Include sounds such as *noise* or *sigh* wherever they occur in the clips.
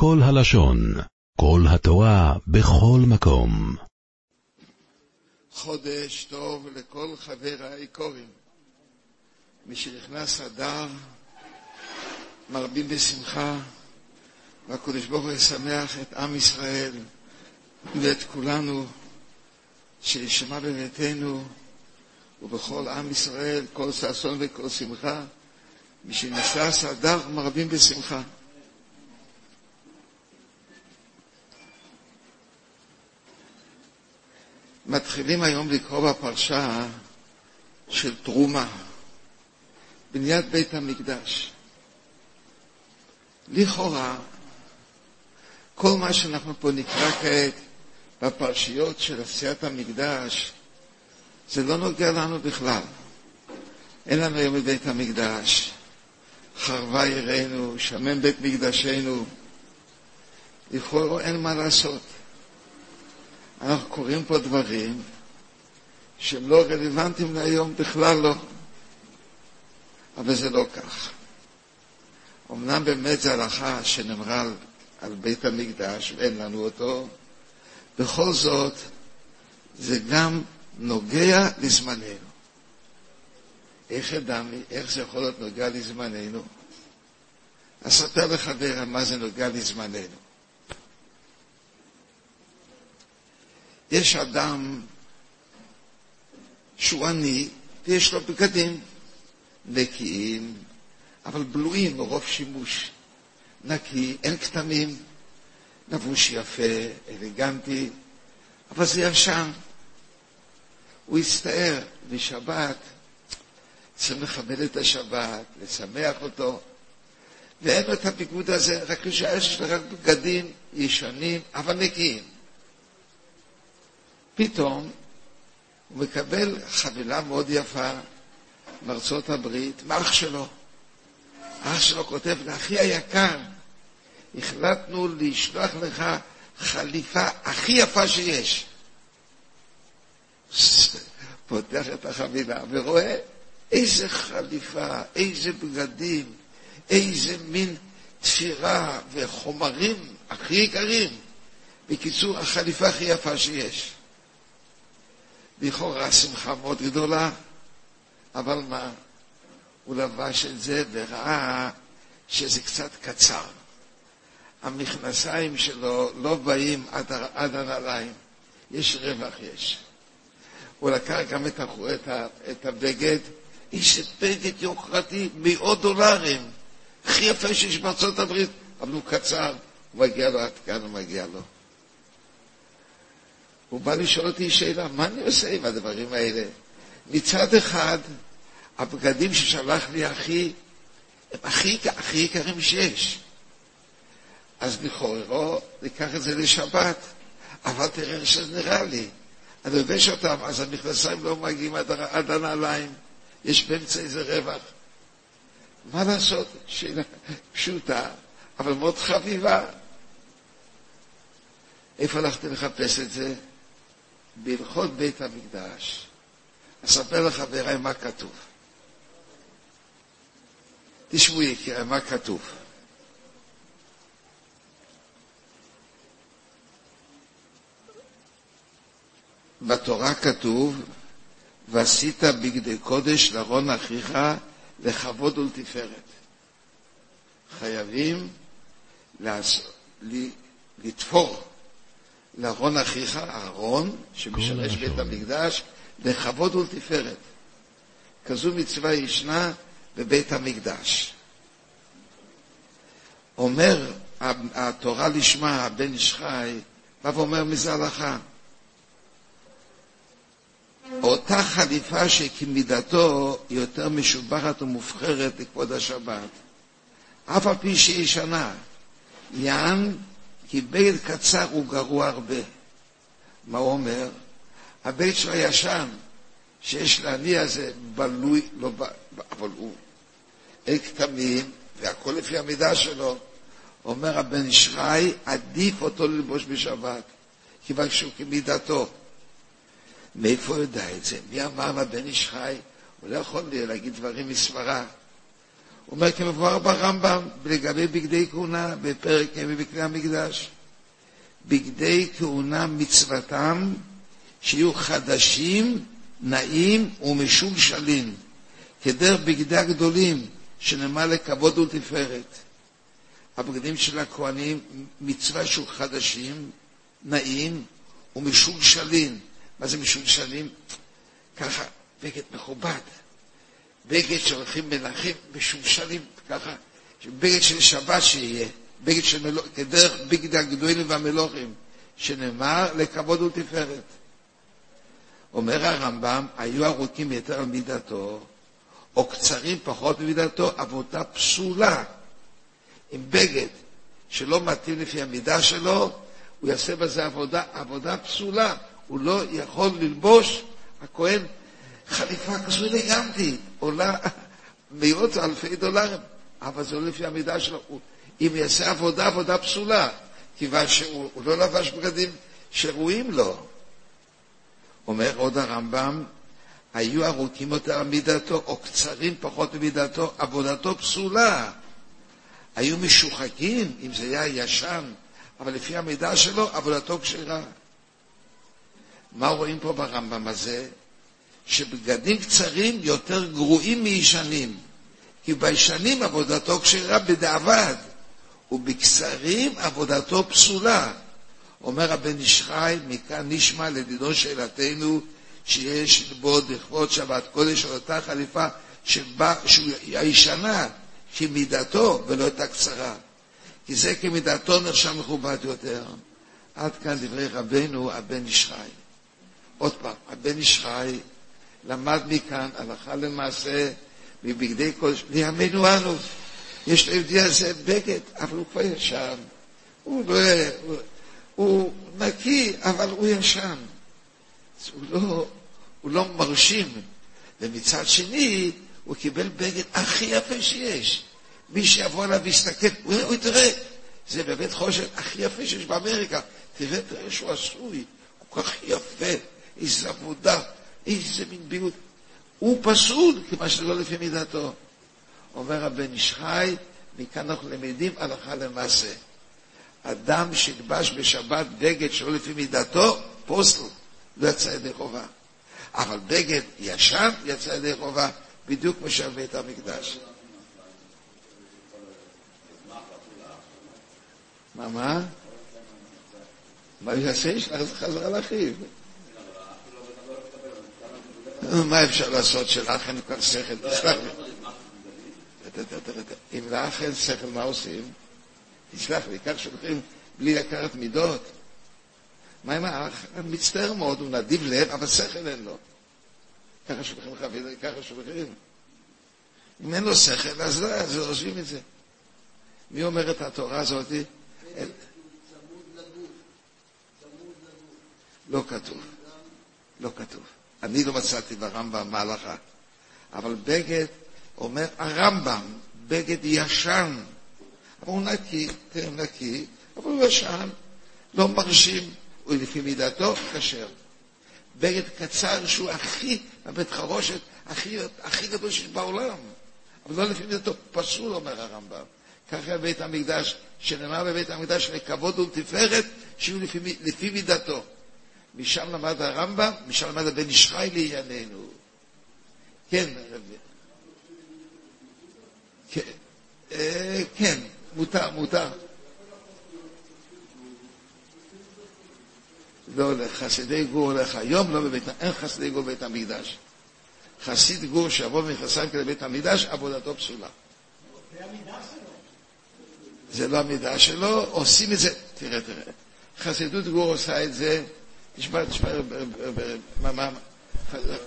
כל הלשון, כל התורה, בכל מקום. חודש טוב לכל חבריי קוראים. משנכנס אדר, מרבים בשמחה, והקדוש ברוך הוא ישמח את עם ישראל ואת כולנו, שישמע בביתנו ובכל עם ישראל כל ששון וכל שמחה. משנכנס אדר, מרבים בשמחה. מתחילים היום לקרוא בפרשה של תרומה, בניית בית המקדש. לכאורה, כל מה שאנחנו פה נקרא כעת בפרשיות של עשיית המקדש, זה לא נוגע לנו בכלל. אין לנו היום את בית המקדש, חרבה עירנו, שמן בית מקדשנו. לכאורה אין מה לעשות. אנחנו קוראים פה דברים שהם לא רלוונטיים להיום בכלל לא. אבל זה לא כך. אמנם באמת זו הלכה שנאמרה על, בית המקדש ואין לנו אותו, בכל זאת זה גם נוגע לזמננו. איך ידעמי, איך זה יכול להיות נוגע לזמננו? אספר לחבר מה זה נוגע לזמננו. יש אדם שהוא עני ויש לו בגדים נקיים, אבל בלויים מרוב שימוש. נקי, אין כתמים, לבוש יפה, אלגנטי, אבל זה ישן. הוא הצטער בשבת, צריך לכבד את השבת, לשמח אותו, ואין לו את הביגוד הזה, רק יש לו רק בגדים ישנים, אבל נקיים. פתאום הוא מקבל חבילה מאוד יפה מארצות הברית, מאח שלו. אח שלו כותב, לאחי היקר, החלטנו לשלוח לך חליפה הכי יפה שיש. *laughs* פותח את החבילה ורואה איזה חליפה, איזה בגדים, איזה מין תפירה וחומרים הכי יקרים. בקיצור, החליפה הכי יפה שיש. לכאורה שמחה מאוד גדולה, אבל מה? הוא לבש את זה וראה שזה קצת קצר. המכנסיים שלו לא באים עד, עד הנעליים, יש רווח יש. הוא לקח גם את, את, את הבגד, איש בגד יוקרתי, מאות דולרים, הכי יפה שיש בארצות הברית, אבל הוא קצר, הוא מגיע לו עד כאן, הוא מגיע לו. הוא בא לשאול אותי שאלה, מה אני עושה עם הדברים האלה? מצד אחד, הבגדים ששלח לי אחי, הם הכי, הכי יקרים שיש. אז לכאורה, ניקח את זה לשבת, אבל תראה איך שזה נראה לי. אני לובש אותם, אז המכנסיים לא מגיעים עד, עד הנעליים, יש באמצע איזה רווח. מה לעשות? שאלה פשוטה, אבל מאוד חביבה. איפה הלכתי לחפש את זה? בהלכות בית המקדש, אספר לחבריי מה כתוב. תשמעו יקירי, מה כתוב. בתורה כתוב, ועשית בגדי קודש לארון אחיך לכבוד ולתפארת. חייבים לתפור לארון אחיך, אהרון, שמשמש בית המקדש, לכבוד ולתפארת. כזו מצווה ישנה בבית המקדש. אומר התורה לשמה, הבן איש חי, בא ואומר מזה הלכה. אותה חליפה שכמידתו היא יותר משובחת ומובחרת לכבוד השבת, אף על פי שהיא ישנה, יען כי בית קצר הוא גרוע הרבה. מה הוא אומר? הבית שלו הישן, שיש לעני הזה בלוי, לא ב... אבל הוא אין כתמים, והכל לפי המידה שלו. אומר הבן ישחי, עדיף אותו ללבוש בשבת, כיוון שהוא כמידתו. מאיפה הוא יודע את זה? מי אמר לבן ישחי? הוא לא יכול להגיד דברים מסברה. אומר כמבואר ברמב"ם לגבי בגדי כהונה בפרק ה' בבקרי המקדש. בגדי כהונה מצוותם שיהיו חדשים, נעים ומשולשלים, כדרך בגדי הגדולים, שנאמר לכבוד ולתפארת. הבגדים של הכהנים, מצווה שהוא חדשים, נעים ומשולשלים. מה זה משולשלים? ככה, בגד מכובד. בגד שהולכים מלכים משולשלים, ככה, בגד של שבת שיהיה, בגד של מלוכים, כדרך בגד הגדולים והמלוכים, שנאמר לכבוד ולתפארת. אומר הרמב"ם, היו ארוכים יותר על מידתו, או קצרים פחות ממידתו, עבודה פסולה. עם בגד שלא מתאים לפי המידה שלו, הוא יעשה בזה עבודה, עבודה פסולה. הוא לא יכול ללבוש, הכהן, חליפה כזו אלגנטית, עולה מאות אלפי דולרים, אבל זה לא לפי המידה שלו. אם יעשה עבודה, עבודה פסולה, כיוון שהוא לא לבש בגדים שראויים לו. אומר עוד הרמב"ם, היו ארוכים יותר מידתו, או קצרים פחות ממידתו, עבודתו פסולה. היו משוחקים, אם זה היה ישן, אבל לפי המידע שלו, עבודתו כשרה. מה רואים פה ברמב"ם הזה? שבגדים קצרים יותר גרועים מישנים. כי בישנים עבודתו כשרה בדיעבד, ובקצרים עבודתו פסולה. אומר הבן איש חי, מכאן נשמע לדידו שאלתנו, שיש ללבוד לכבוד שבת קודש על אותה חליפה שבא, שהוא הישנה, כמידתו ולא את הקצרה. כי זה כמידתו נחשב מכובד יותר. עד כאן דברי רבנו, הבן איש. עוד פעם, הבן איש למד מכאן הלכה למעשה מבגדי קודש, לימינו אנו. יש ליהודי הזה בגד, אבל הוא כבר ישן. הוא, לא, הוא, הוא נקי, אבל הוא ישן. הוא לא, הוא לא מרשים. ומצד שני, הוא קיבל בגד הכי יפה שיש. מי שיבוא אליו ויסתכל, הוא, הוא תראה, זה בבית חושן הכי יפה שיש באמריקה. תראה, תראה שהוא עשוי, כל כך יפה, איזה עבודה, איזה מין ביעוד. הוא פסול, כיוון שזה לא לפי מידתו. אומר הבן איש חי, מכאן אנחנו למדים הלכה למעשה. אדם שילבש בשבת בגד שלא לפי מידתו, פוסל, לא יצא ידי חובה. אבל בגד ישן יצא ידי חובה, בדיוק כמו של בית המקדש. מה, מה? מה יעשה? את זה חזרה לאחיו. מה אפשר לעשות שלאח אין כל שכל? לי. אם לאח אין שכל, מה עושים? תסלח לי, כך שולחים בלי לקחת מידות. מה עם האח? מצטער מאוד, הוא נדיב לב, אבל שכל אין לו. ככה שולחים חבילה, ככה שולחים. אם אין לו שכל, אז לא, אז עוזבים את זה. מי אומר את התורה הזאת? לא כתוב. לא כתוב. אני לא מצאתי ברמב"ם מהלכה. אבל בגד, אומר הרמב"ם, בגד ישן. אבל הוא נקי, כן, נקי, אבל הוא ישן, לא מרשים, הוא לפי מידתו כשר. בגד קצר שהוא הכי, הבית חרושת, הכי, הכי גדול שיש בעולם. אבל לא לפי מידתו, פסול, אומר הרמב"ם. ככה בית המקדש, שנאמר בבית המקדש לכבוד ולתפארת, שיהיו לפי, לפי מידתו. משם למד הרמב"ם, משם למד הבן איש חי לענייננו. כן, כן, אה, כן, מותר, מותר. לא הולך, חסידי גור הולך היום, לא בבית, אין חסידי גור בבית המקדש. חסיד גור שיבוא ממכנסיים כדי בית המקדש, עבודתו פסולה. זה לא המידה שלו, עושים את זה, תראה, תראה. חסידות גור עושה את זה, תשמע, תשמע, מה, מה,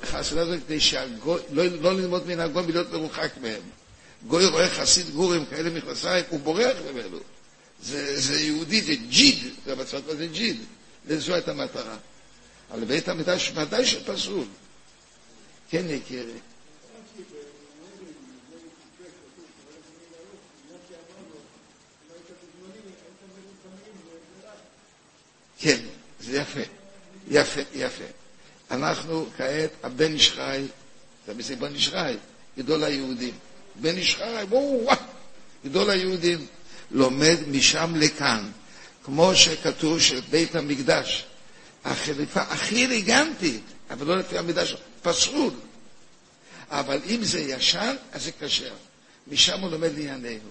חסידה זה כדי שהגוי, לא, ללמוד מן הגוי ולהיות מרוחק מהם. גוי רואה חסיד גור עם כאלה מכנסיים, הוא בורח ממנו. זה, זה יהודי, זה ג'יד, זה בצד זה ג'יד. לזו הייתה המטרה. אבל בית המקדש ודאי שפסול. כן, יקירי. כן, זה יפה, יפה, יפה. אנחנו כעת, הבן איש חי, זה בן איש חי, גדול היהודים. בן איש חי, וואו, גדול היהודים, לומד משם לכאן, כמו שכתוב של בית המקדש, החליפה הכי אלגנטית, אבל לא לפי המידה שלו, פסול. אבל אם זה ישן, אז זה כשר. משם הוא לומד לענייננו.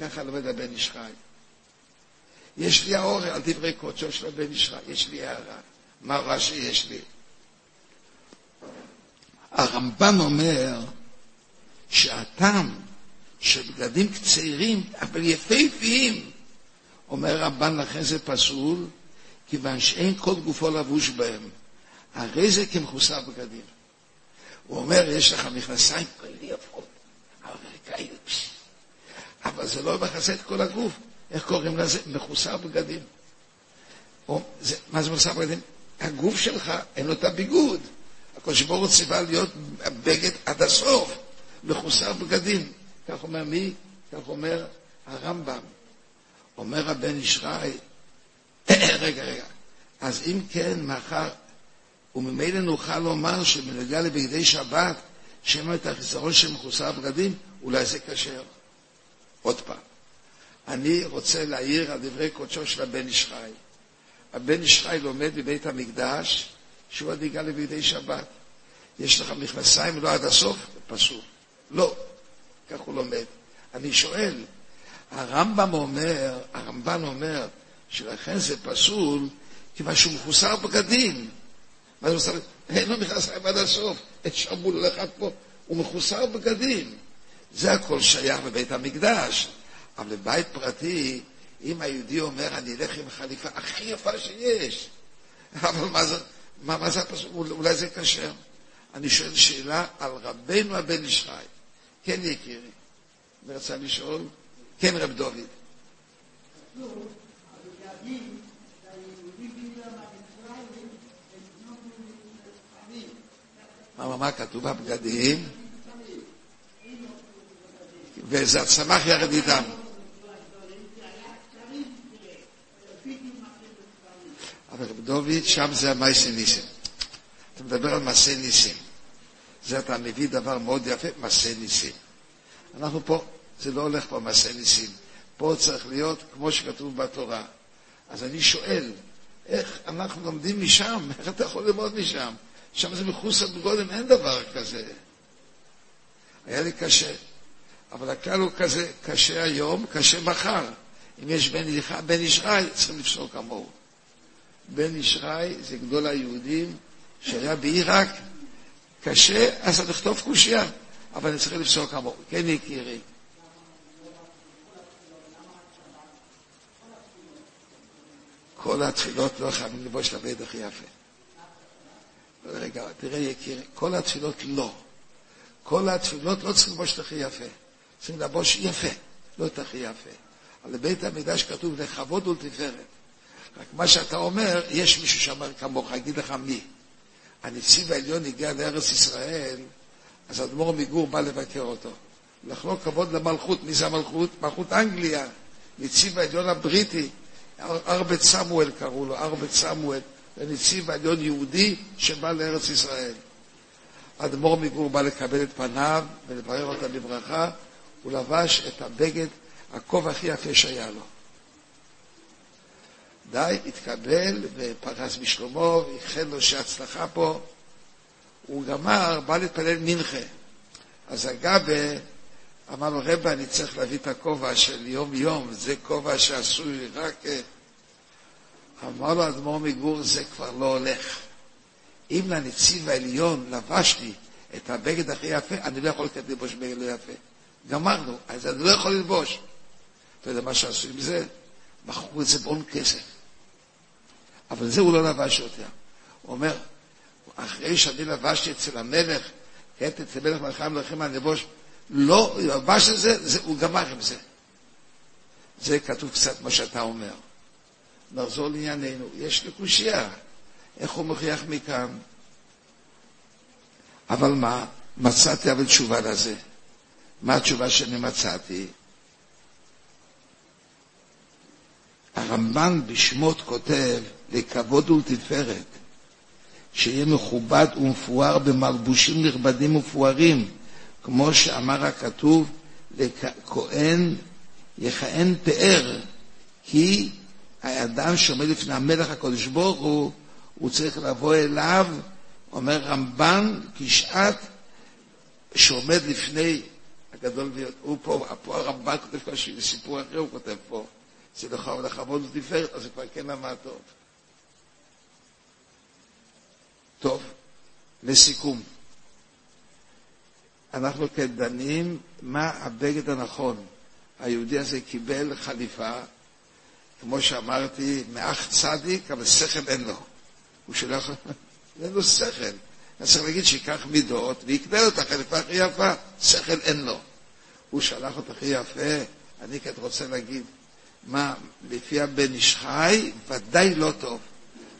ככה לומד הבן איש. יש לי האור על דברי קודשו של הבן איש יש לי הערה. מה רש"י יש לי? הרמב"ן אומר שהטעם של בגדים קצרים, אבל יפהפיים, אומר רמב"ן, לכן זה פסול, כיוון שאין כל גופו לבוש בהם. הרי זה כמכוסה בגדים. הוא אומר, יש לך מכנסיים כאלה יפות, אבל זה לא מכסה את כל הגוף. איך קוראים לזה? מכוסה בגדים. או, זה, מה זה מכוסה בגדים? הגוף שלך, אין לו את הביגוד. הקדוש ברוך הוא ציווה להיות בגד עד הסוף, מכוסה בגדים. כך אומר מי? כך אומר הרמב"ם. אומר הבן ישרי, *coughs* רגע, רגע, אז אם כן, מאחר, וממילא נוכל לומר שבנוגע לבגדי שבת, לו את החיסרון של מכוסה בגדים, אולי זה כשר. עוד פעם, אני רוצה להעיר על דברי קודשו של הבן ישחי. הבן ישחי לומד בבית המקדש שהוא הדאגה לבגדי שבת. יש לך מכנסיים לא עד הסוף? פסול. לא. כך הוא לומד. אני שואל, הרמב"ם אומר, הרמב"ן אומר, שלכן זה פסול, כיוון שהוא מחוסר בגדים. מה זה מחוסר? אין לו מכנסיים עד הסוף. את שמול אחד פה, הוא מחוסר בגדים. זה הכל שייך בבית המקדש. אבל בבית פרטי, אם היהודי אומר, אני אלך עם חליפה הכי יפה שיש, אבל מה זה, מה, מה זה הפסוק? אולי זה כשר. אני שואל שאלה על רבנו הבן ישחי. כן, יקירי. אני רצה לשאול? כן, רב דוד. מה, מה כתוב בבגדים? וזה צמח יחד איתם. אבל רב דוד, שם זה המעשה ניסים. אתה מדבר על מעשה ניסים. זה אתה מביא דבר מאוד יפה, מעשה ניסים. אנחנו פה, זה לא הולך פה מעשה ניסים. פה צריך להיות כמו שכתוב בתורה. אז אני שואל, איך אנחנו לומדים משם? *laughs* איך אתה יכול ללמוד משם? שם זה מחוץ לגודל, אין דבר כזה. היה לי קשה. אבל הכלל הוא כזה, קשה היום, קשה מחר. אם יש בן, בן ישחי, צריכים לפסוק כמוהו. בן ישחי זה גדול היהודים שהיה בעיראק, קשה, אז לכתוב קושייה, אבל אני צריך לפסוק כמוהו. כן, יקירי. כל התפילות לא חייבים לבוש לבד הכי יפה. רגע, תראה יקירי, כל התפילות לא. כל התפילות לא צריכים לבוש הכי יפה. צריכים לבוש יפה, לא את הכי יפה. אבל לבית המקדש כתוב לכבוד ולתפארת. רק מה שאתה אומר, יש מישהו שאמר כמוך, אגיד לך מי. הנציב העליון הגיע לארץ ישראל, אז אדמו"ר מגור בא לבקר אותו. לחלוק כבוד למלכות, מי זה המלכות? מלכות אנגליה, נציב העליון הבריטי, ארבט סמואל קראו לו, ארבט סמואל, זה נציב העליון יהודי שבא לארץ ישראל. אדמו"ר מגור בא לקבל את פניו ולברר אותה בברכה, הוא לבש את הבגד, הכובע הכי יפה שהיה לו. די, התקבל ופרס בשלומו, איחל לו שהצלחה פה. הוא גמר, בא להתפלל מנחה. אז הגבה אמר לו, רבא, אני צריך להביא את הכובע של יום-יום, זה כובע שעשוי רק... אה, אמר לו אדמו"ר מגור, זה כבר לא הולך. אם לנציב העליון לבשתי את הבגד הכי יפה, אני לא יכול לתת לבוש בגד לא יפה. גמרנו, אז אני לא יכול ללבוש. אתה יודע מה שעשו עם זה? מכרו את זה בהון כסף. אבל זה הוא לא לבש יותר. הוא אומר, אחרי שאני לבשתי אצל המלך, כן, אצל מלך מלכם מלכים אני לבוש, לא, לבש את זה, זה, הוא גמר עם זה. זה כתוב קצת מה שאתה אומר. נחזור לענייננו. יש לי קושייה. איך הוא מוכיח מכאן? אבל מה? מצאתי אבל תשובה לזה. מה התשובה שאני מצאתי? הרמב"ן בשמות כותב לכבוד ולתפארת, שיהיה מכובד ומפואר במלבושים נכבדים ומפוארים, כמו שאמר הכתוב, לכהן יכהן פאר, כי האדם שעומד לפני המלך הקדוש ברוך הוא, הוא צריך לבוא אליו, אומר רמב"ן, כשעת שעומד לפני הגדול ביותר. הוא פה, פה הרמב"ן כותב כל סיפור אחר, הוא כותב פה. זה לכבוד ותפארת, אז זה כבר כן למד טוב. טוב, לסיכום. אנחנו כן דנים מה הבגד הנכון. היהודי הזה קיבל חליפה, כמו שאמרתי, מאח צדיק, אבל שכל אין לו. הוא שולח, *laughs* אין לו שכל. אני צריך להגיד שייקח מידות ויקנה לו את החליפה הכי יפה, שכל אין לו. הוא שלח אותה הכי יפה, אני כאן רוצה להגיד, מה, לפי הבן איש חי, ודאי לא טוב.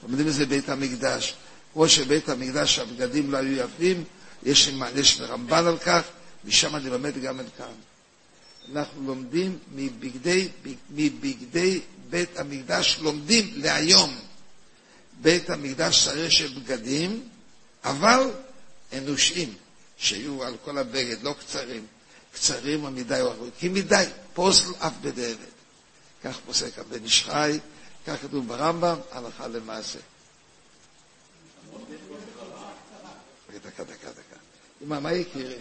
עומדים בזה בית המקדש. כמו שבית המקדש הבגדים לא היו יפים, יש מענש לרמב"ן על כך, משם אני לומד גם את כאן. אנחנו לומדים מבגדי, מבגדי בית המקדש, לומדים להיום. בית המקדש צריך של בגדים, אבל אנושיים, שיהיו על כל הבגד, לא קצרים. קצרים או מדי או ארוכים מדי, פוסל אף בדאבת. כך פוסק הבן איש חי, כך כתוב ברמב"ם, הלכה למעשה. דקה, דקה, דקה. אמא, מה יקירי?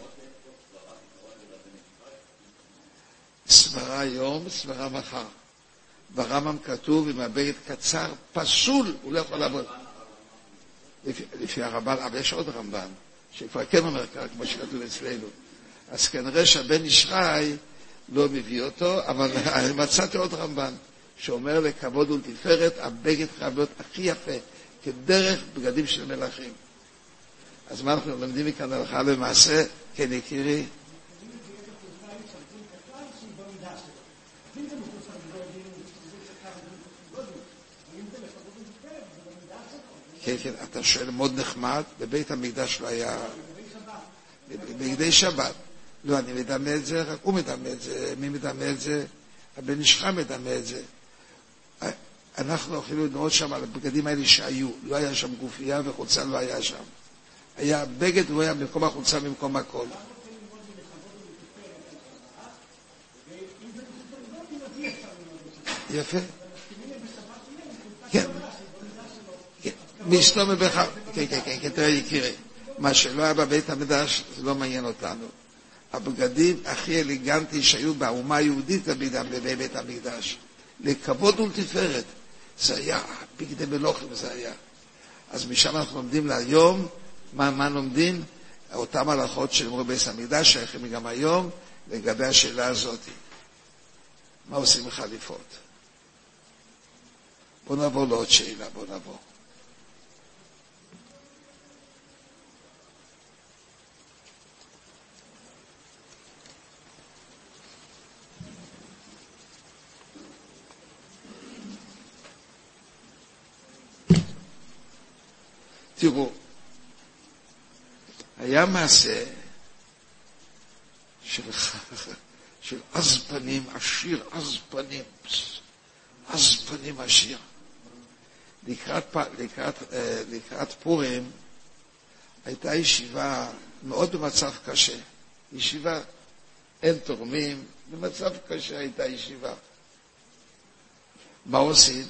סברה היום, סברה מחר. ברמב"ם כתוב, אם הבגד קצר, פסול, הוא לא יכול לעבוד. לפי, הרמב"ן, אבל יש עוד רמב"ן, שכבר כן אומר ככה, כמו שכתוב אצלנו. אז כנראה שהבן איש חי לא מביא אותו, אבל *laughs* מצאתי עוד רמב"ן, שאומר לכבוד ולתפארת, הבגד חייב להיות הכי יפה, כדרך בגדים של מלכים. אז מה אנחנו לומדים מכאן הלכה למעשה? כן, יקירי. כן, כן, אתה שואל מאוד נחמד, בבית המקדש לא היה... בבגדי שבת. לא, אני מדמה את זה, רק הוא מדמה את זה. מי מדמה את זה? הבן איש חם מדמה את זה. אנחנו אפילו לראות שם על הבגדים האלה שהיו. לא היה שם גופייה וחוצה לא היה שם. היה בגד, הוא היה במקום החולצה במקום הכל. יפה. כן. מסתום בך, כן, כן, כן, כן, תראה יקירי, מה שלא היה בבית המדרש זה לא מעניין אותנו. הבגדים הכי אליגנטי שהיו באומה היהודית בבית המקדש, לכבוד ולתפארת, זה היה, בגדי מלוכים זה היה. אז משם אנחנו לומדים להיום, מה, מה לומדים? אותן הלכות שנאמרו בבית המקדש, שייכים גם היום, לגבי השאלה הזאת. מה עושים עם חליפות? בואו נעבור לעוד שאלה, בואו נעבור. תראו, היה מעשה של, *laughs* של עז פנים עשיר, עז פנים, עז פנים עשיר. לקראת, לקראת, אה, לקראת פורים הייתה ישיבה מאוד במצב קשה. ישיבה, אין תורמים, במצב קשה הייתה ישיבה. מה עושים?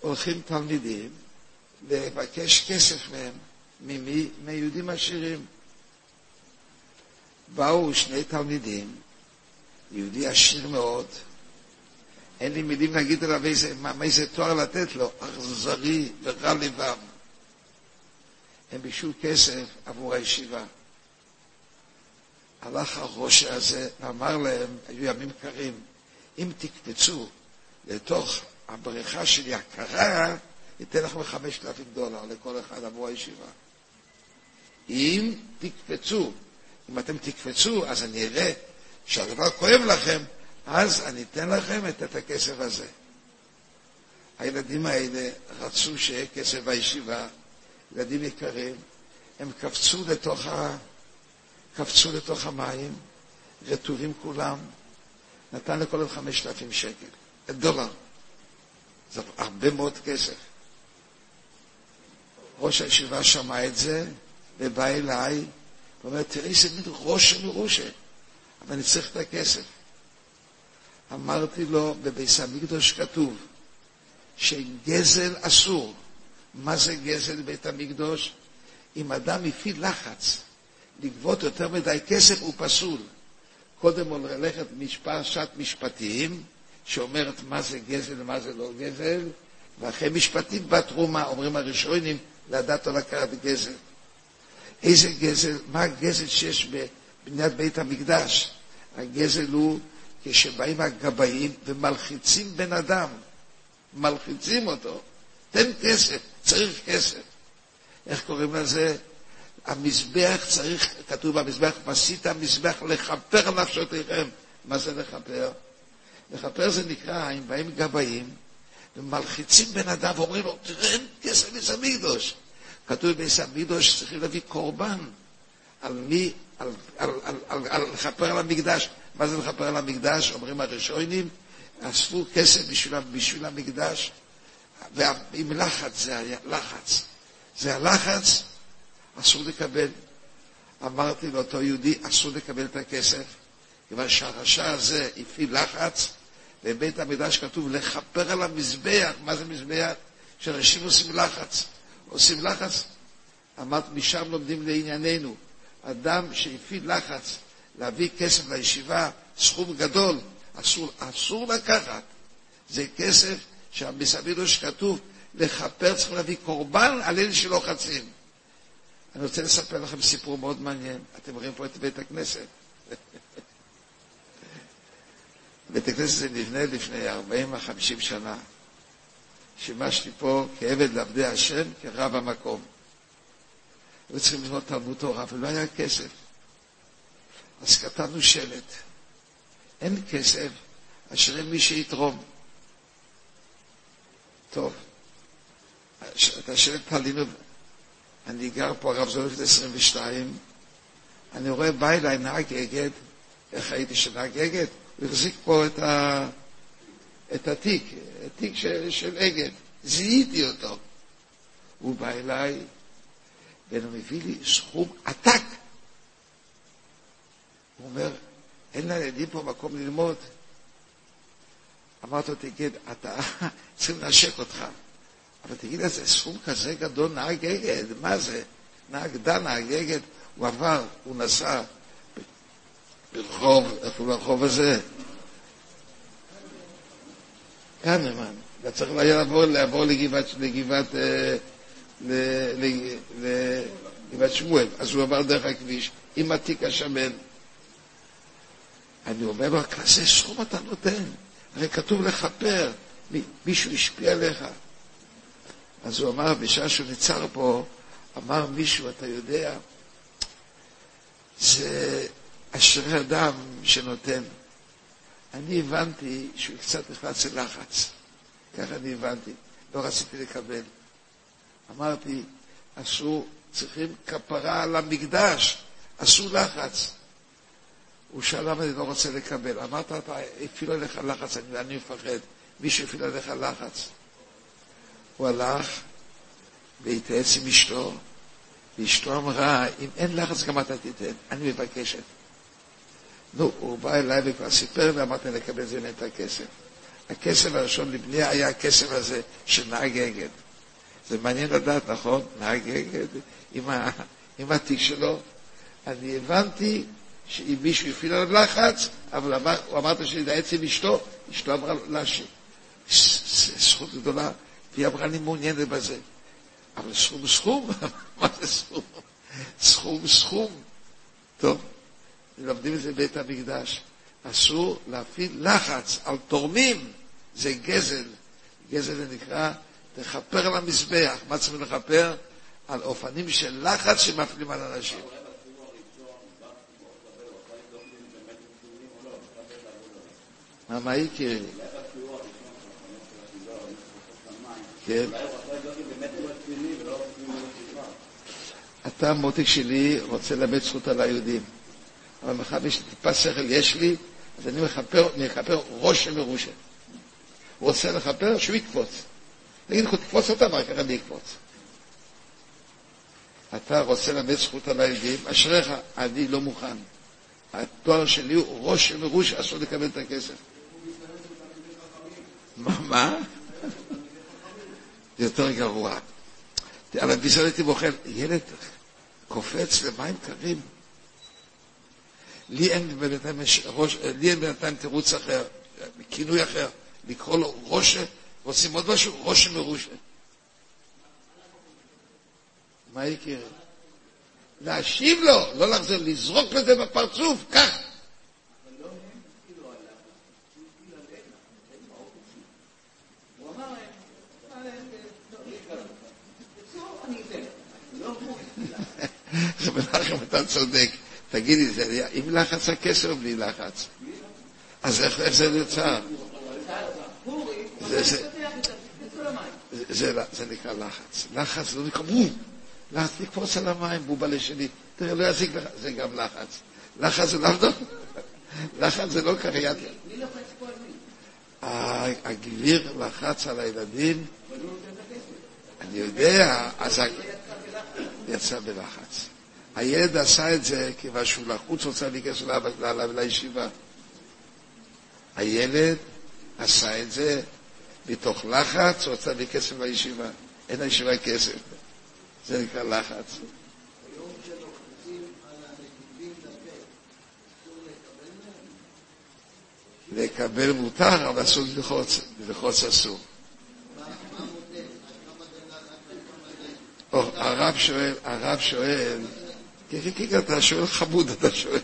הולכים תלמידים לבקש כסף מהם. ממי? מיהודים עשירים. באו שני תלמידים, יהודי עשיר מאוד, אין לי מילים להגיד עליו איזה, מה, איזה תואר לתת לו, אכזרי ורע לבם. הם ביקשו כסף עבור הישיבה. הלך הראש הזה ואמר להם, היו ימים קרים, אם תקפצו לתוך הבריכה של יקרה, ניתן לכם חמשת אלפים דולר לכל אחד עבור הישיבה. אם תקפצו, אם אתם תקפצו, אז אני אראה שהדבר כואב לכם, אז אני אתן לכם את, את הכסף הזה. הילדים האלה רצו שיהיה כסף בישיבה, ילדים יקרים, הם קפצו לתוך, ה... קפצו לתוך המים, רטובים כולם, נתן לכל חמשת אלפים שקל, דולר. זה הרבה מאוד כסף. ראש הישיבה שמע את זה, ובא אליי, הוא אומר, תראי איזה מין ראש מרושה, אבל אני צריך את הכסף. אמרתי לו, בביס המקדוש כתוב שגזל אסור. מה זה גזל בית המקדוש? אם אדם הפעיל לחץ לגבות יותר מדי כסף, הוא פסול. קודם כל ללכת משפשת משפטים, שאומרת מה זה גזל ומה זה לא גזל, ואחרי משפטים בתרומה, אומרים הראשונים, לדעת או לקחת גזל. איזה גזל, מה הגזל שיש בבניית בית המקדש? הגזל הוא כשבאים הגבאים ומלחיצים בן אדם, מלחיצים אותו, תן כסף, צריך כסף. איך קוראים לזה? המזבח צריך, כתוב במזבח, מסית המזבח לכפר נפשותיכם. מה זה לכפר? לכפר זה נקרא, אם באים גבאים ומלחיצים בן אדם ואומרים לו, תראה, אין כסף בביס המקדוש. כתוב בביס המקדוש שצריכים להביא קורבן. על מי? על, על, על, על, על לכפר על המקדש. מה זה לכפר על המקדש? אומרים הראשונים, אספו כסף בשביל, בשביל המקדש, ועם לחץ זה היה, לחץ. זה הלחץ, אסור לקבל. אמרתי לאותו יהודי, אסור לקבל את הכסף, כיוון שהרשע הזה הפעיל לחץ, בבית המקדש כתוב לכפר על המזבח. מה זה מזבח? שאנשים עושים לחץ. עושים לחץ, אמרת, משם לומדים לענייננו. אדם שהפעיל לחץ להביא כסף לישיבה, סכום גדול, אסור, אסור לקחת. זה כסף שבסבידו שכתוב, לכפר צריכים להביא קורבן על אלה שלוחצים. אני רוצה לספר לכם סיפור מאוד מעניין. אתם רואים פה את בית הכנסת. *laughs* בית הכנסת זה נבנה לפני 40 או 50 שנה. שימשתי פה כעבד לעבדי השם, כרב המקום. היו צריכים לבנות תלמוד תורה, ולא היה כסף. אז כתבנו שלט, אין כסף, אשרי מי שיתרום. טוב, את השלט תלינו, אני גר פה, הרב זולפת 22, אני רואה, בא אליי נהג אגד, איך הייתי שנהג אגד? הוא החזיק פה את, ה... את התיק, תיק של, של אגד. זיהיתי אותו. הוא בא אליי, והוא מביא לי סכום עתק. הוא אומר, אין לילדים פה מקום ללמוד. אמרתי לו, תגיד, אתה, *laughs* צריכים לנשק אותך. אבל תגיד, איזה סכום כזה גדול, נהג אגד, מה זה? נהג דן, נהג אגד, הוא עבר, הוא נסע ברחוב, איפה ברחוב הזה? קנמן. אתה צריך לעבור, לעבור לגבעת, לגבעת, אה, לגבעת שמואל. אז הוא עבר דרך הכביש עם התיק השמן. אני אומר לו, כזה סכום אתה נותן, הרי כתוב לכפר, מישהו השפיע עליך. אז הוא אמר, בשעה שהוא ניצר פה, אמר מישהו, אתה יודע, זה אשרי אדם שנותן. אני הבנתי שהוא קצת נכנס ללחץ. ככה אני הבנתי. לא רציתי לקבל. אמרתי, אסור, צריכים כפרה על המקדש, עשו לחץ. הוא שאל למה אני לא רוצה לקבל. אמרת, אתה הפעיל עליך לחץ, אני, אני מפחד. מישהו הפעיל עליך לחץ. הוא הלך והתייעץ עם אשתו, ואשתו אמרה, אם אין לחץ גם אתה תיתן, אני מבקשת. נו, הוא בא אליי וכבר סיפר לי, אמרתי לקבל זה את הכסף. הכסף הראשון לבני היה הכסף הזה של נהג אגד. זה מעניין לדעת, נכון? נהג אגד עם, ה, עם התיק שלו. אני הבנתי שאם מישהו הפעיל עליו לחץ, אבל אמר, הוא אמר שיתייעץ עם אשתו, אשתו אמרה להשיב. זכות גדולה, והיא אמרה, אני מעוניינת בזה. אבל סכום סכום, *laughs* מה זה סכום? סכום סכום. טוב, לומדים את זה בבית המקדש. אסור להפעיל לחץ על תורמים, זה גזל. גזל זה נקרא, לכפר על המזבח. מה צריכים לכפר? על אופנים של לחץ שמפעילים על אנשים. מה, מה יקירי? כן. אתה, מותק שלי, רוצה ללמד זכות על היהודים. אבל מאחר שטיפה שכל יש לי, אז אני מכפר, מכפר ראש מרושה. הוא רוצה לכפר, שהוא יקפוץ. נגיד לך, תקפוץ אותה, ואחר כך אני אקפוץ. אתה רוצה ללמד זכות על הילדים, אשריך, אני לא מוכן. התואר שלי הוא ראש מרוש, אסור לקבל את הכסף. מה? מה? יותר גרוע. אבל בשביל הייתי בוחר, ילד קופץ למים קרים. לי אין בינתיים, לי אין בינתיים תירוץ אחר, כינוי אחר, לקרוא לו ראש, רוצים עוד משהו? ראש מרושה. מה יקרה? להשיב לו, לא לחזור, לזרוק לזה בפרצוף, כך. *laughs* מנחם, אתה צודק. תגידי, זה עם לחץ הכסף או בלי לחץ? אז איך זה נוצר? זה נקרא לחץ. לחץ לא נקרא בום. לחץ לקפוץ על המים, בובה לשני. תראה, לא יזיק לך, זה גם לחץ. לחץ זה לאו לחץ זה לא ככה יד. מי לוחץ פה על מי? הגביר לחץ על הילדים. אני יודע, אז יצא בלחץ. הילד עשה את זה כיוון שהוא לחוץ, רוצה להיכנס לישיבה. הילד עשה את זה מתוך לחץ, רוצה להביא כסף לישיבה. אין לישיבה כסף. זה נקרא לחץ. לקבל מותר, אבל אסור ללחוץ, ללחוץ אסור. הרב שואל, הרב שואל, כן, אתה שואל חמוד, אתה שואל.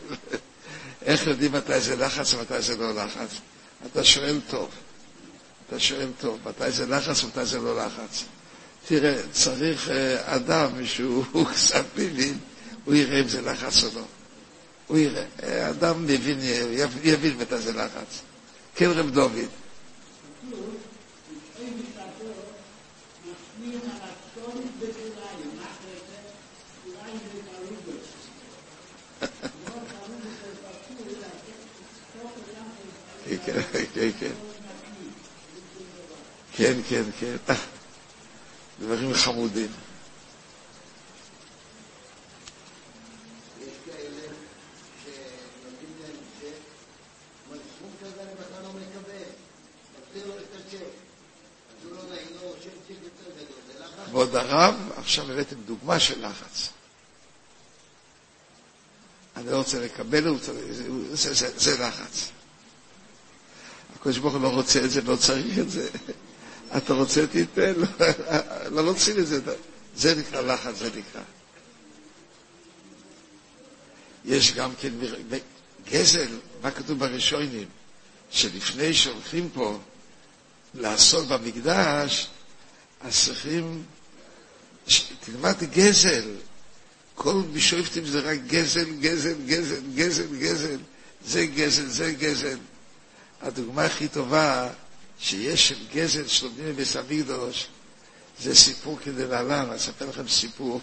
איך יודעים מתי זה לחץ ומתי זה לא לחץ? אתה שואל טוב. אתה שואל טוב, מתי זה לחץ ומתי זה לא לחץ. תראה, צריך אה, אדם שהוא *laughs* קצת מבין, הוא יראה אם זה לחץ או לא. הוא יראה. אה, אדם מבין, יבין מתי זה לחץ. כן, רב דוד. כן, כן, כן. כן, כן. דברים חמודים. כבוד הרב, עכשיו הבאתם דוגמה של לחץ. אני לא רוצה לקבל, זה, זה, זה לחץ. הקדוש ברוך הוא לא רוצה את זה, לא צריך את זה. *laughs* אתה רוצה, תיתן, *laughs* לא רוצים את זה. זה נקרא לחץ, זה נקרא. יש גם כן גזל, מה כתוב בראשונים? שלפני שהולכים פה לעשות במקדש, אז צריכים, תלמד גזל. כל בישופטים זה רק גזל, גזל, גזל, גזל, גזל. זה גזל, זה גזל. הדוגמה הכי טובה שיש של גזל שלומדים בביס המקדוש, זה סיפור כדלהלן, אני אספר לכם סיפור.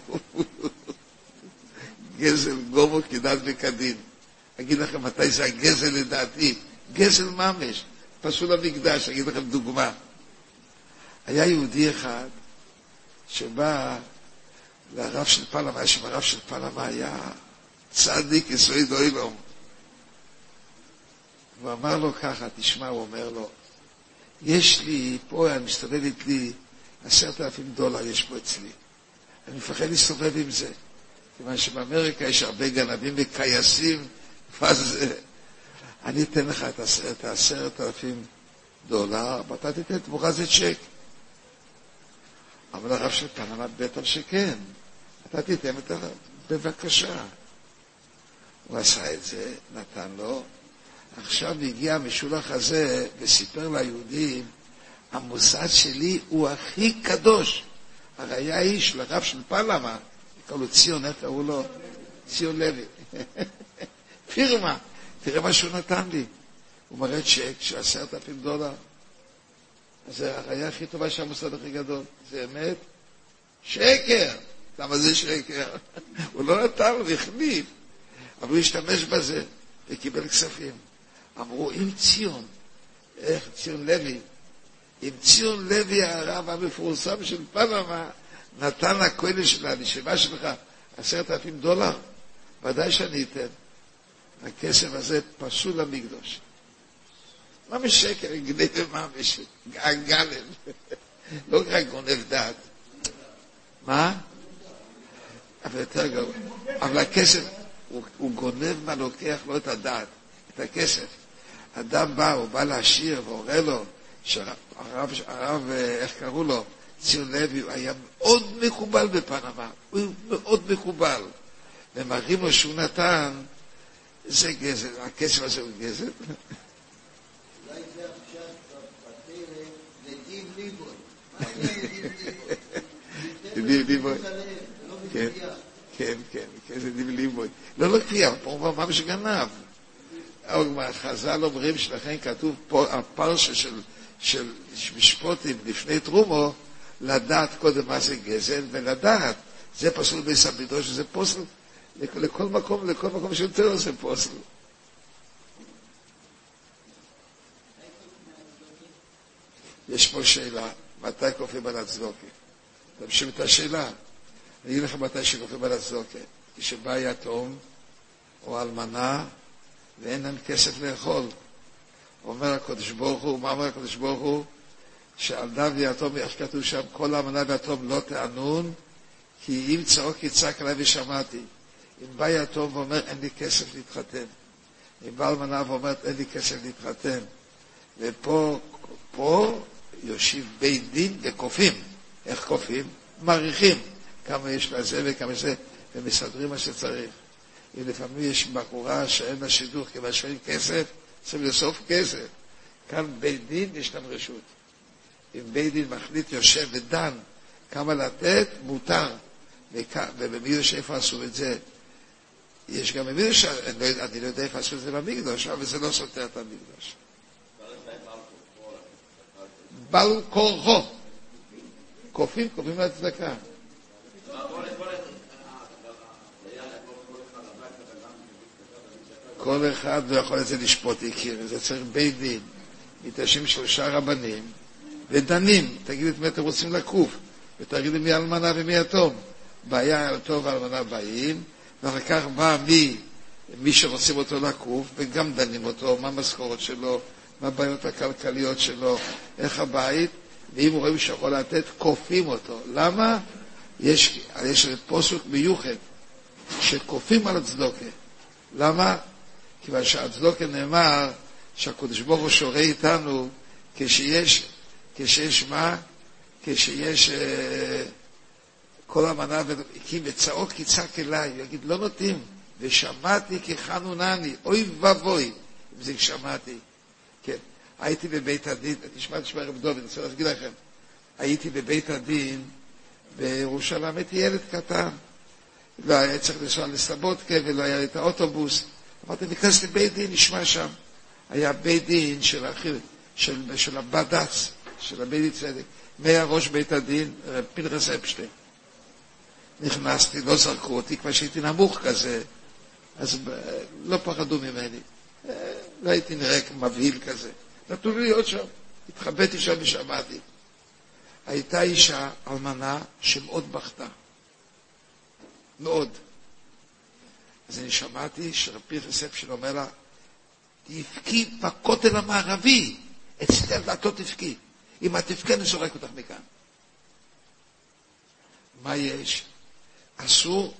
*laughs* גזל גומו כדת וכדין. אגיד לכם מתי זה הגזל לדעתי. גזל ממש. פסול המקדש, אגיד לכם דוגמה. היה יהודי אחד שבא לרב של פלמה, היה שם הרב של פלמה היה צדיק יסויד אוילום. הוא אמר לו ככה, תשמע, הוא אומר לו, יש לי, פה מסתובבת לי עשרת אלפים דולר יש פה אצלי. אני מפחד להסתובב עם זה, כיוון שבאמריקה יש הרבה גנבים וכייסים, *laughs* זה? אני אתן לך את העשרת אלפים דולר, ואתה תיתן תמורה זה צ'ק. אבל הרב של פנמה בטח שכן. אתה תיתן את ה... בבקשה. הוא עשה את זה, נתן לו, עכשיו הגיע המשולח הזה וסיפר ליהודים, המוסד שלי הוא הכי קדוש. הרי היה איש לרב של פלמה, קראו לו ציון, איך קראו לו? ציון לוי. *laughs* פירמה, תראה מה שהוא נתן לי. הוא מראה צ'ק של עשרת אלפים דולר. אז זה הראייה הכי טובה של המוסד הכי גדול. זה אמת? שקר! למה זה שקר? *laughs* הוא לא נתן לו, החליף. אבל הוא השתמש בזה וקיבל כספים. אמרו, אם ציון, איך ציון לוי, אם ציון לוי הרב המפורסם של פנמה נתן לכהן של הנשימה שלך עשרת אלפים דולר, ודאי שאני אתן. הכסף הזה פסול למקדוש. מה משקר, גנב וממש, גלם. לא רק גונב דעת. מה? אבל יותר גרוע. אבל הכסף, הוא גונב מה לוקח לו את הדעת, את הכסף. אדם בא, הוא בא להשאיר ואומר לו, שהרב, הרב, איך קראו לו? ציון לוי, הוא היה מאוד מקובל בפנמה, הוא מאוד מקובל. ומראים לו שהוא נתן, זה גזל, הכסף הזה הוא גזל. אולי זה עכשיו ליבון. דין ליבון. כן, כן, כן, זה דין ליבון. לא, לא כפייה, פה הוא ממש גנב. חז"ל אומרים שלכן כתוב פה, הפרשה של, של משפוטים לפני תרומו, לדעת קודם מה זה גזל, ולדעת, זה פסול בסבידו, שזה פוסל לכל מקום, לכל מקום שיותר זה פוסל. יש פה שאלה, מתי כופים על הצדוקה? תמשיך את השאלה. אני אגיד לך מתי שכופים על הצדוקה. כשבא יתום או אלמנה ואין להם כסף לאכול. אומר הקדוש ברוך הוא, מה אומר הקדוש ברוך הוא? שעל דב ויתום, איך כתוב שם, כל אמנה ויתום לא תענון, כי אם צעוק יצעק עליי ושמעתי. אם בא יתום ואומר, אין לי כסף להתחתן. אם בא אלמנה ואומרת, אין לי כסף להתחתן. ופה, פה יושיב בית דין וכופים. איך כופים? מעריכים כמה יש לזה וכמה זה, ומסדרים מה שצריך. אם לפעמים יש בחורה שאין לה שידוך כיוון שאין כסף, צריכים לאסוף כסף. כאן בית דין יש להם רשות. אם בית דין מחליט, יושב ודן כמה לתת, מותר. ובמי יושב איפה עשו את זה? יש גם במי יושב, אני, לא, אני לא יודע איפה עשו את זה במקדוש, אבל זה לא סותר את המקדוש. בל כורחו. כופים, כופים לצדקה. כל אחד לא יכול לזה לשפוט יקיר, זה צריך בית דין. מתיישבים שלושה רבנים ודנים, תגידו את מי אתם רוצים לקוף, ותגידו מי אלמנה ומי יתום. בעיה טוב ואלמנה באים, ואחר כך בא מי, מי שרוצים אותו לקוף, וגם דנים אותו, מה המשכורת שלו, מה הבעיות הכלכליות שלו, איך הבית, ואם רואים שיכול לתת, כופים אותו. למה? יש, יש פוסוק מיוחד, שכופים על הצדוקה. למה? כיוון שהצדוקה נאמר שהקדוש ברוך הוא שורה איתנו כשיש, כשיש מה? כשיש אה, כל המנה, כי וצעוק יצעק אליי, יגיד לא נותנים, ושמעתי כי חנונני, אוי ואבוי, אם זה שמעתי. כן, הייתי בבית הדין, תשמע, תשמע רב דוד, אני רוצה להגיד לכם, הייתי בבית הדין בירושלים, הייתי ילד קטן, לא היה צריך לנסוע לסבודקה ולא היה לי את האוטובוס, אמרתי, ניכנס לבית דין, נשמע שם. היה בית דין של, של, של הבד"ץ, של הבית דין צדק, מהיה ראש בית הדין, פנחס אפשטיין. נכנסתי, לא זרקו אותי, כבר שהייתי נמוך כזה, אז לא פחדו ממני. לא הייתי נראה מבהיל כזה. נתנו לי להיות שם, התחבאתי שם ושמעתי. הייתה אישה אלמנה שמאוד בכתה. מאוד. אז אני שמעתי שרבי פנחס אפשטיין אומר לה, תבכי בכותל המערבי, אצלי על דעתו תבכי. אם את תבכי אני זורק אותך מכאן. מה יש? אסור,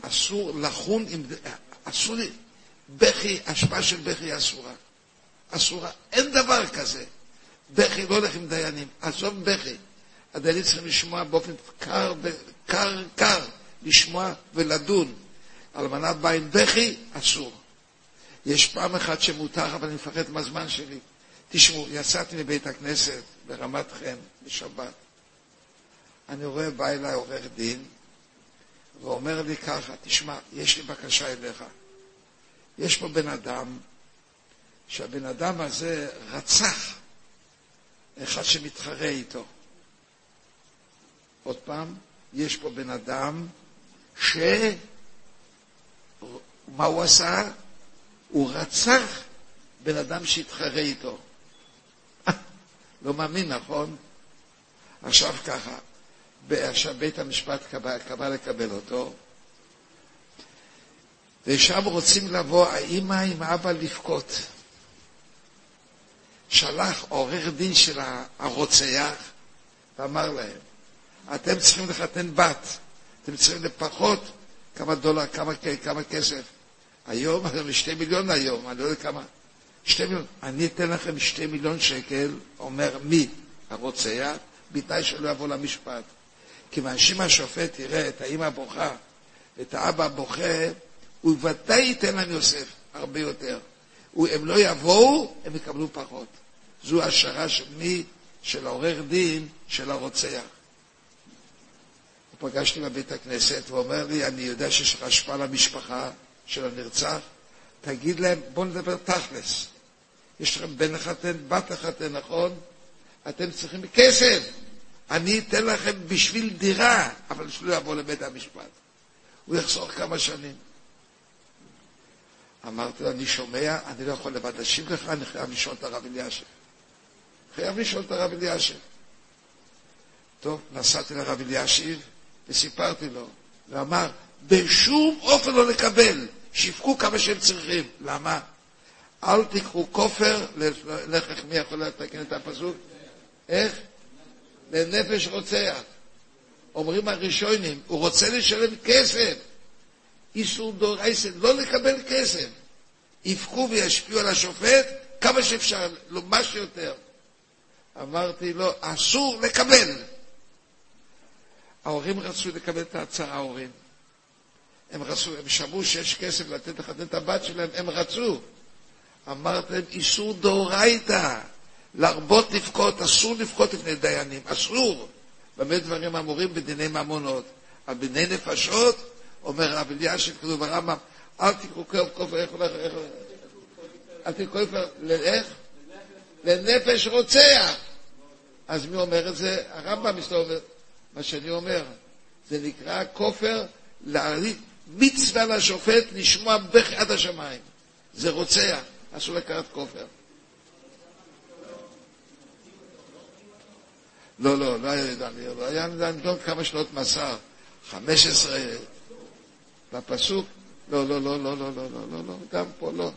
אסור לחון עם, אסור, בכי, השפעה של בכי אסורה. אסורה. אין דבר כזה. בכי לא הולך עם דיינים. עזוב בכי. הדיינים צריכים לשמוע באופן קר, קר, קר, לשמוע ולדון. אלמנת בית בכי, אסור. יש פעם אחת שמותר, אבל אני מפחד מהזמן שלי. תשמעו, יצאתי מבית הכנסת ברמת חן בשבת. אני רואה, בא אליי עורך דין, ואומר לי ככה, תשמע, יש לי בקשה אליך. יש פה בן אדם, שהבן אדם הזה רצח אחד שמתחרה איתו. עוד פעם, יש פה בן אדם ש... מה הוא עשה? הוא רצח בן אדם שהתחרה איתו. *laughs* לא מאמין, נכון? עכשיו ככה, עכשיו בית המשפט קבע, קבע לקבל אותו, ושם רוצים לבוא האימא עם אבא לבכות. שלח עורך דין של הרוצח ואמר להם, אתם צריכים לחתן בת, אתם צריכים לפחות כמה דולר, כמה, כמה כסף. היום, שתי מיליון היום, אני לא יודע כמה. שתי מיליון. אני אתן לכם שתי מיליון שקל, אומר מי? הרוצח, בתנאי שלא יבוא למשפט. כיוון שאם השופט יראה את האמא בוכה, את האבא בוכה, הוא ודאי ייתן להם יוסף הרבה יותר. הם לא יבואו, הם יקבלו פחות. זו השערה של מי? של העורך דין של הרוצח. פגשתי בבית הכנסת, והוא אומר לי, אני יודע שיש לך השפעה למשפחה של הנרצח, תגיד להם, בואו נדבר תכלס. יש לכם בן לחתן, בת לחתן, נכון? אתם צריכים כסף. אני אתן לכם בשביל דירה, אבל שלא יבוא לבית המשפט. הוא יחסוך כמה שנים. אמרתי לו, אני שומע, אני לא יכול לבד להשיב לך, אני חייב לשאול את הרב אלישיב. חייב לשאול את הרב אלישיב. טוב, נסעתי לרב אלישיב וסיפרתי לו, ואמר, בשום אופן לא לקבל, שיווקו כמה שהם צריכים. למה? אל תיקחו כופר, לך מי יכול לתקן את הפסוק? איך? לנפש רוצח. אומרים הראשונים, הוא רוצה לשלם כסף. איסור דורייסן, לא לקבל כסף. יבכו וישפיעו על השופט כמה שאפשר, לא מה שיותר. אמרתי לו, אסור לקבל. ההורים רצו לקבל את ההצעה, ההורים. הם רצו, הם שמעו שיש כסף לתת לחתן את הבת שלהם, הם רצו. אמרתם, איסור דאורייתא, להרבות לבכות, אסור לבכות לפני דיינים, אסור. במה דברים אמורים בדיני ממונות. על דיני נפשות, אומר רב אלישיב, כתוב ברמב"ם, אל תקראו כופר, איך הולך, איך הולך? אל תקראו כופר, איך? לנפש רוצח. אז מי אומר את זה? הרמב"ם מסתובב. מה שאני אומר, זה נקרא כופר, מצווה לשופט לשמוע בכי עד השמיים. זה רוצח, אסור לקחת כופר. לא, לא, לא היה נידון, לא היה נידון כמה שנות מאסר, חמש עשרה, בפסוק, לא, לא, לא, לא, לא, לא, לא, לא, לא, גם פה לא.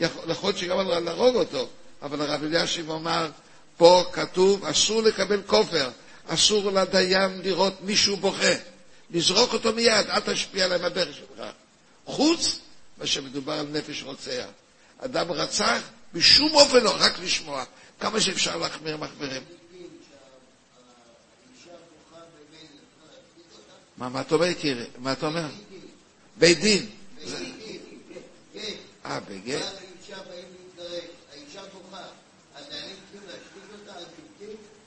יכול להיות שגם להרוג אותו, אבל הרב אלישיב אמר, פה כתוב, אסור לקבל כופר, אסור לדיין לראות מישהו בוכה, לזרוק אותו מיד, אל תשפיע עליהם הברך שלך. חוץ מה שמדובר על נפש רוצח. אדם רצח, בשום אופן לא, רק לשמוע. כמה שאפשר להחמיר מחמירים. מה, מה אתה אומר, יקירי? מה אתה אומר? בית דין. אה, בגט?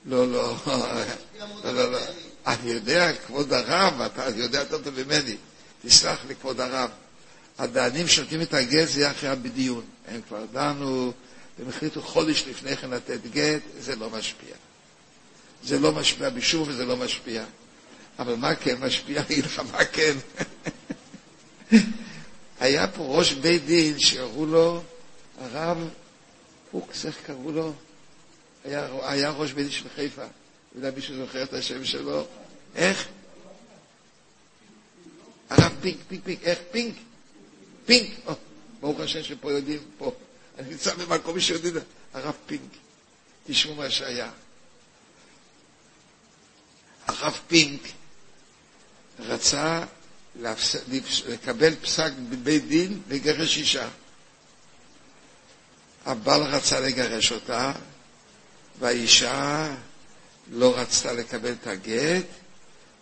לא, לא, לא, לא, לא. אני יודע, כבוד הרב, אתה יודע יותר טוב ממני. תסלח לי, כבוד הרב. הדיינים שנותנים את הגט זה אחרי בדיון. הם כבר דנו, הם החליטו חודש לפני כן לתת גט, זה לא משפיע. זה לא משפיע בשום וזה לא משפיע. אבל מה כן משפיע? *laughs* אני אגיד לך מה כן. *laughs* היה פה ראש בית דין שקראו לו הרב פוקס, איך קראו לו? היה, היה ראש בית דין של חיפה. יודע מישהו זוכר את השם שלו? איך? הרב פינק, פינק, פינק, איך פינק? פינק, ברוך השם שפה יודעים, פה. אני נמצא במקום שיודעים, הרב פינק. תשמעו מה שהיה. הרב פינק רצה לקבל פסק בבית דין לגרש אישה. הבעל רצה לגרש אותה, והאישה לא רצתה לקבל את הגט.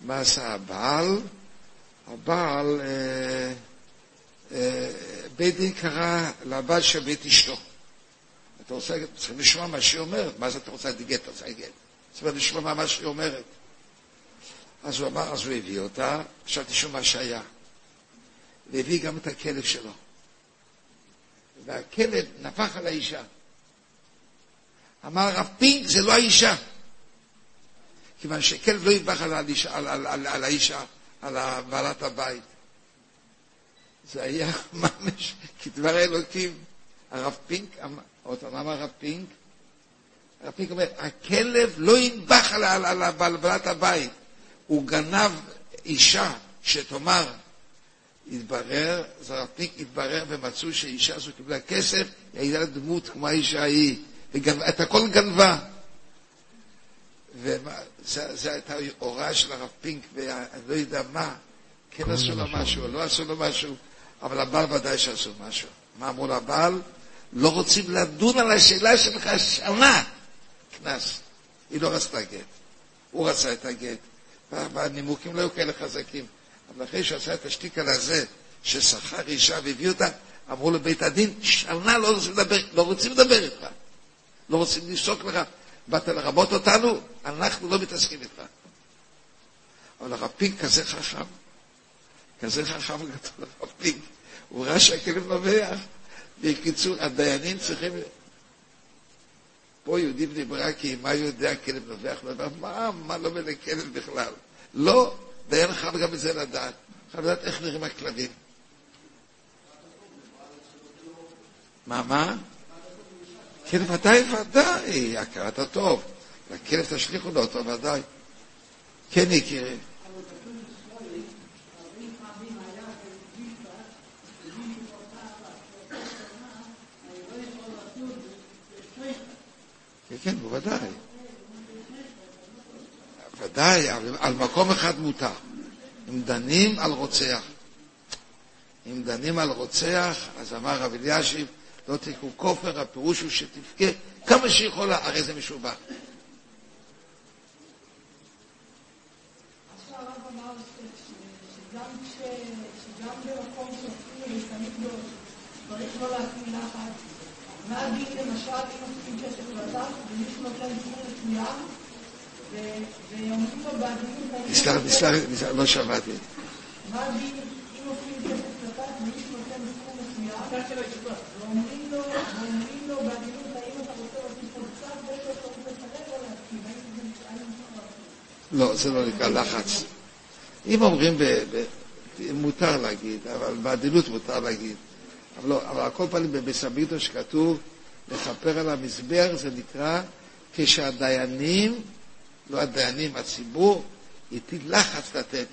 מה עשה הבעל? הבעל, אה, אה, בית דין קרא לבעל של בית אשתו. אתה רוצה, צריכים לשמוע מה שהיא אומרת. מה זה אתה רוצה להגיד גט? אתה רוצה גט. צריך לשמוע מה שהיא אומרת. אז הוא אמר, אז הוא הביא אותה, עכשיו תשמעו מה שהיה. והביא גם את הכלב שלו. והכלב נפח על האישה. אמר הרב פינק, זה לא האישה. כיוון שכלב לא ידבח על, האישה, על, על, על, על האישה, על בעלת הבית. זה היה *laughs* ממש כדבר אלוקים. הרב פינק, עוד פעם, אמר הרב פינק? הרב פינק אומר, הכלב לא ינבח על, על, על בעלת הבית. הוא גנב אישה שתאמר, התברר, זרפיק התברר ומצאו שאישה הזו קיבלה כסף, היא הייתה דמות כמו האישה ההיא, ואת הכל גנבה. וזו הייתה הוראה של הרב פינק, ואני לא יודע מה, כן עשו לו משהו, לא עשו לו משהו, אבל הבעל ודאי שעשו משהו. מה אמרו לבעל? לא רוצים לדון על השאלה שלך שנה. קנס. היא לא רצתה גט. הוא רצה את הגט. והנימוקים לא היו כאלה חזקים. אבל אחרי שהוא עשה את השטיקל הזה, ששכר אישה והביא אותה, אמרו לבית הדין, שנה לא רוצים לדבר, לא רוצים לדבר איתך. לא רוצים לפסוק לך. באת לרמות אותנו, אנחנו לא מתעסקים איתך. אבל הרב פינק כזה חכם, כזה חכם גדול, הרב פינק, הוא ראה שהכלב נובח. בקיצור, הדיינים צריכים... פה יהודי בני ברקי, מה יודע כלב נובח? מה, מה לא מלא כלב בכלל? לא, דיין חייב גם את זה לדעת. חייב לדעת איך נראים הכלבים. מה, מה? כן, ודאי, ודאי, הכרת הטוב. לכלב תשליכו לו אותו, ודאי. כן, יקירי. כן, כן, בוודאי. ודאי, על מקום אחד מותר. אם דנים על רוצח. אם דנים על רוצח, אז אמר רב אלישיב, לא תקעו כופר, הפירוש הוא שתבכה כמה שיכולה, הרי זה משובח. מה הדין למשל אם עושים כסף לטח ומישהו נותן סכום מסוים ואומרים לו בעדינות... תסלח, לא שמעתי. מה הדין אם עושים כסף לטח ומישהו נותן סכום מסוים להסכים לא, זה לא נקרא לחץ. אם אומרים, מותר להגיד, אבל בעדינות מותר להגיד. אבל, לא, אבל על כל פנים בבסמידו שכתוב לכפר על המזבח זה נקרא כשהדיינים, לא הדיינים, הציבור, הטיל לחץ לתת.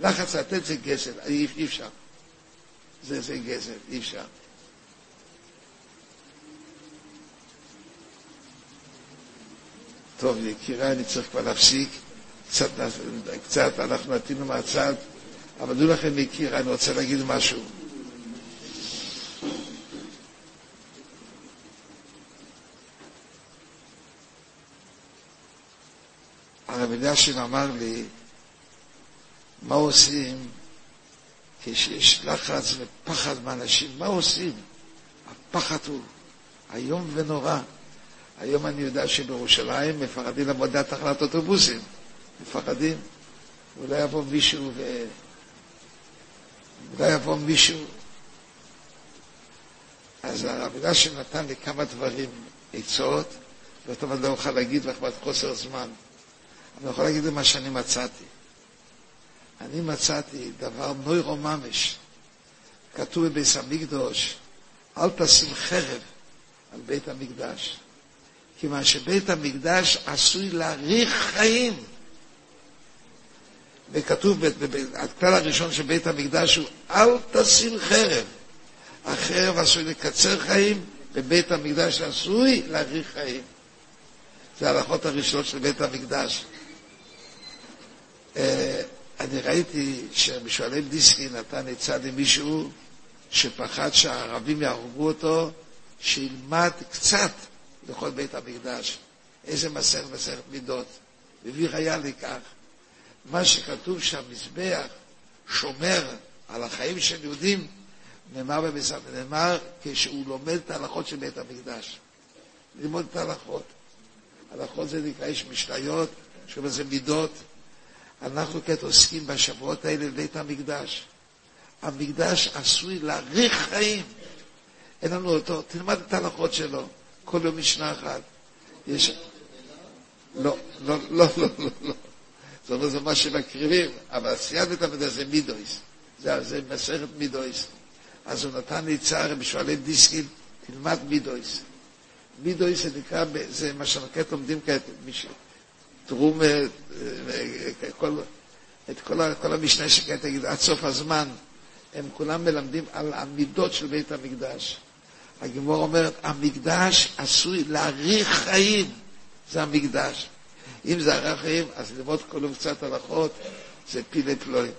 לחץ לתת זה גזל, אי, אי אפשר. זה, זה גזל, אי אפשר. טוב, יקירה, אני צריך כבר להפסיק. קצת, קצת אנחנו נתנו מהצד, אבל דעו לכם, יקירה, אני רוצה להגיד משהו. הרב אלישיב אמר לי, מה עושים כשיש לחץ ופחד מאנשים? מה עושים? הפחד הוא איום ונורא. היום אני יודע שבירושלים מפחדים לעמוד ליד תחנת אוטובוסים. מפחדים. אולי יבוא מישהו ו... אולי יבוא מישהו. אז הרב אלישיב נתן לי כמה דברים, עצות, ואתה לא אוכל להגיד לך בעד חוסר זמן. אני יכול להגיד מה שאני מצאתי. אני מצאתי דבר נוירו ממש. כתוב בביס המקדוש, אל תשים חרב על בית המקדש. כיוון שבית המקדש עשוי להאריך חיים. וכתוב, הכלל הראשון של בית המקדש הוא, אל תשים חרב. החרב עשוי לקצר חיים, ובית המקדש עשוי להאריך חיים. זה ההלכות הראשונות של בית המקדש. אה, אני ראיתי שמשועלים דיסקי נתן עצה למישהו שפחד שהערבים יהרגו אותו, שילמד קצת לכל בית המקדש. איזה מסכת, מסכת מידות. מביא ראיה לכך. מה שכתוב שהמזבח שומר על החיים של יהודים, נאמר במסכת, נאמר כשהוא לומד את ההלכות של בית המקדש. ללמוד את ההלכות. הלכות זה נקרא, יש משניות, יש בזה מידות. אנחנו כעת עוסקים בשבועות האלה בבית המקדש. המקדש עשוי להאריך חיים. אין לנו אותו, תלמד את ההלכות שלו, כל יום משנה אחת. יש... לא, לא, לא, לא, לא, לא. זאת אומרת, זה מה שמקריבים, אבל בית המקדש זה מידויס. זה, זה מסכת מידויס. אז הוא נתן לי צער בשואלי דיסקין, תלמד מידויס. מידויס זה נקרא, זה מה שנקראת לומדים כעת, תרום, כל, את כל, כל המשנה תגיד, עד סוף הזמן, הם כולם מלמדים על המידות של בית המקדש. הגמור אומרת, המקדש עשוי להאריך חיים, זה המקדש. אם זה האריך חיים, אז ללמוד כל יום קצת הלכות, זה פילי פלואים.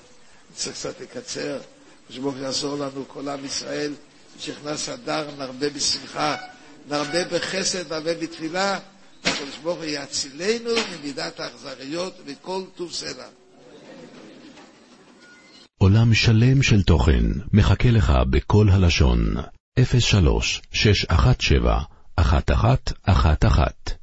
צריך קצת לקצר, שברוך יעזור לנו, כל עם ישראל, שנכנס אדר, נרבה בשמחה, נרבה בחסד, נרבה בתפילה, הקדוש ברוך הוא יצילנו ממידת האכזריות וכל טוב סלע. עולם שלם של תוכן מחכה לך בכל הלשון, 03 617 1111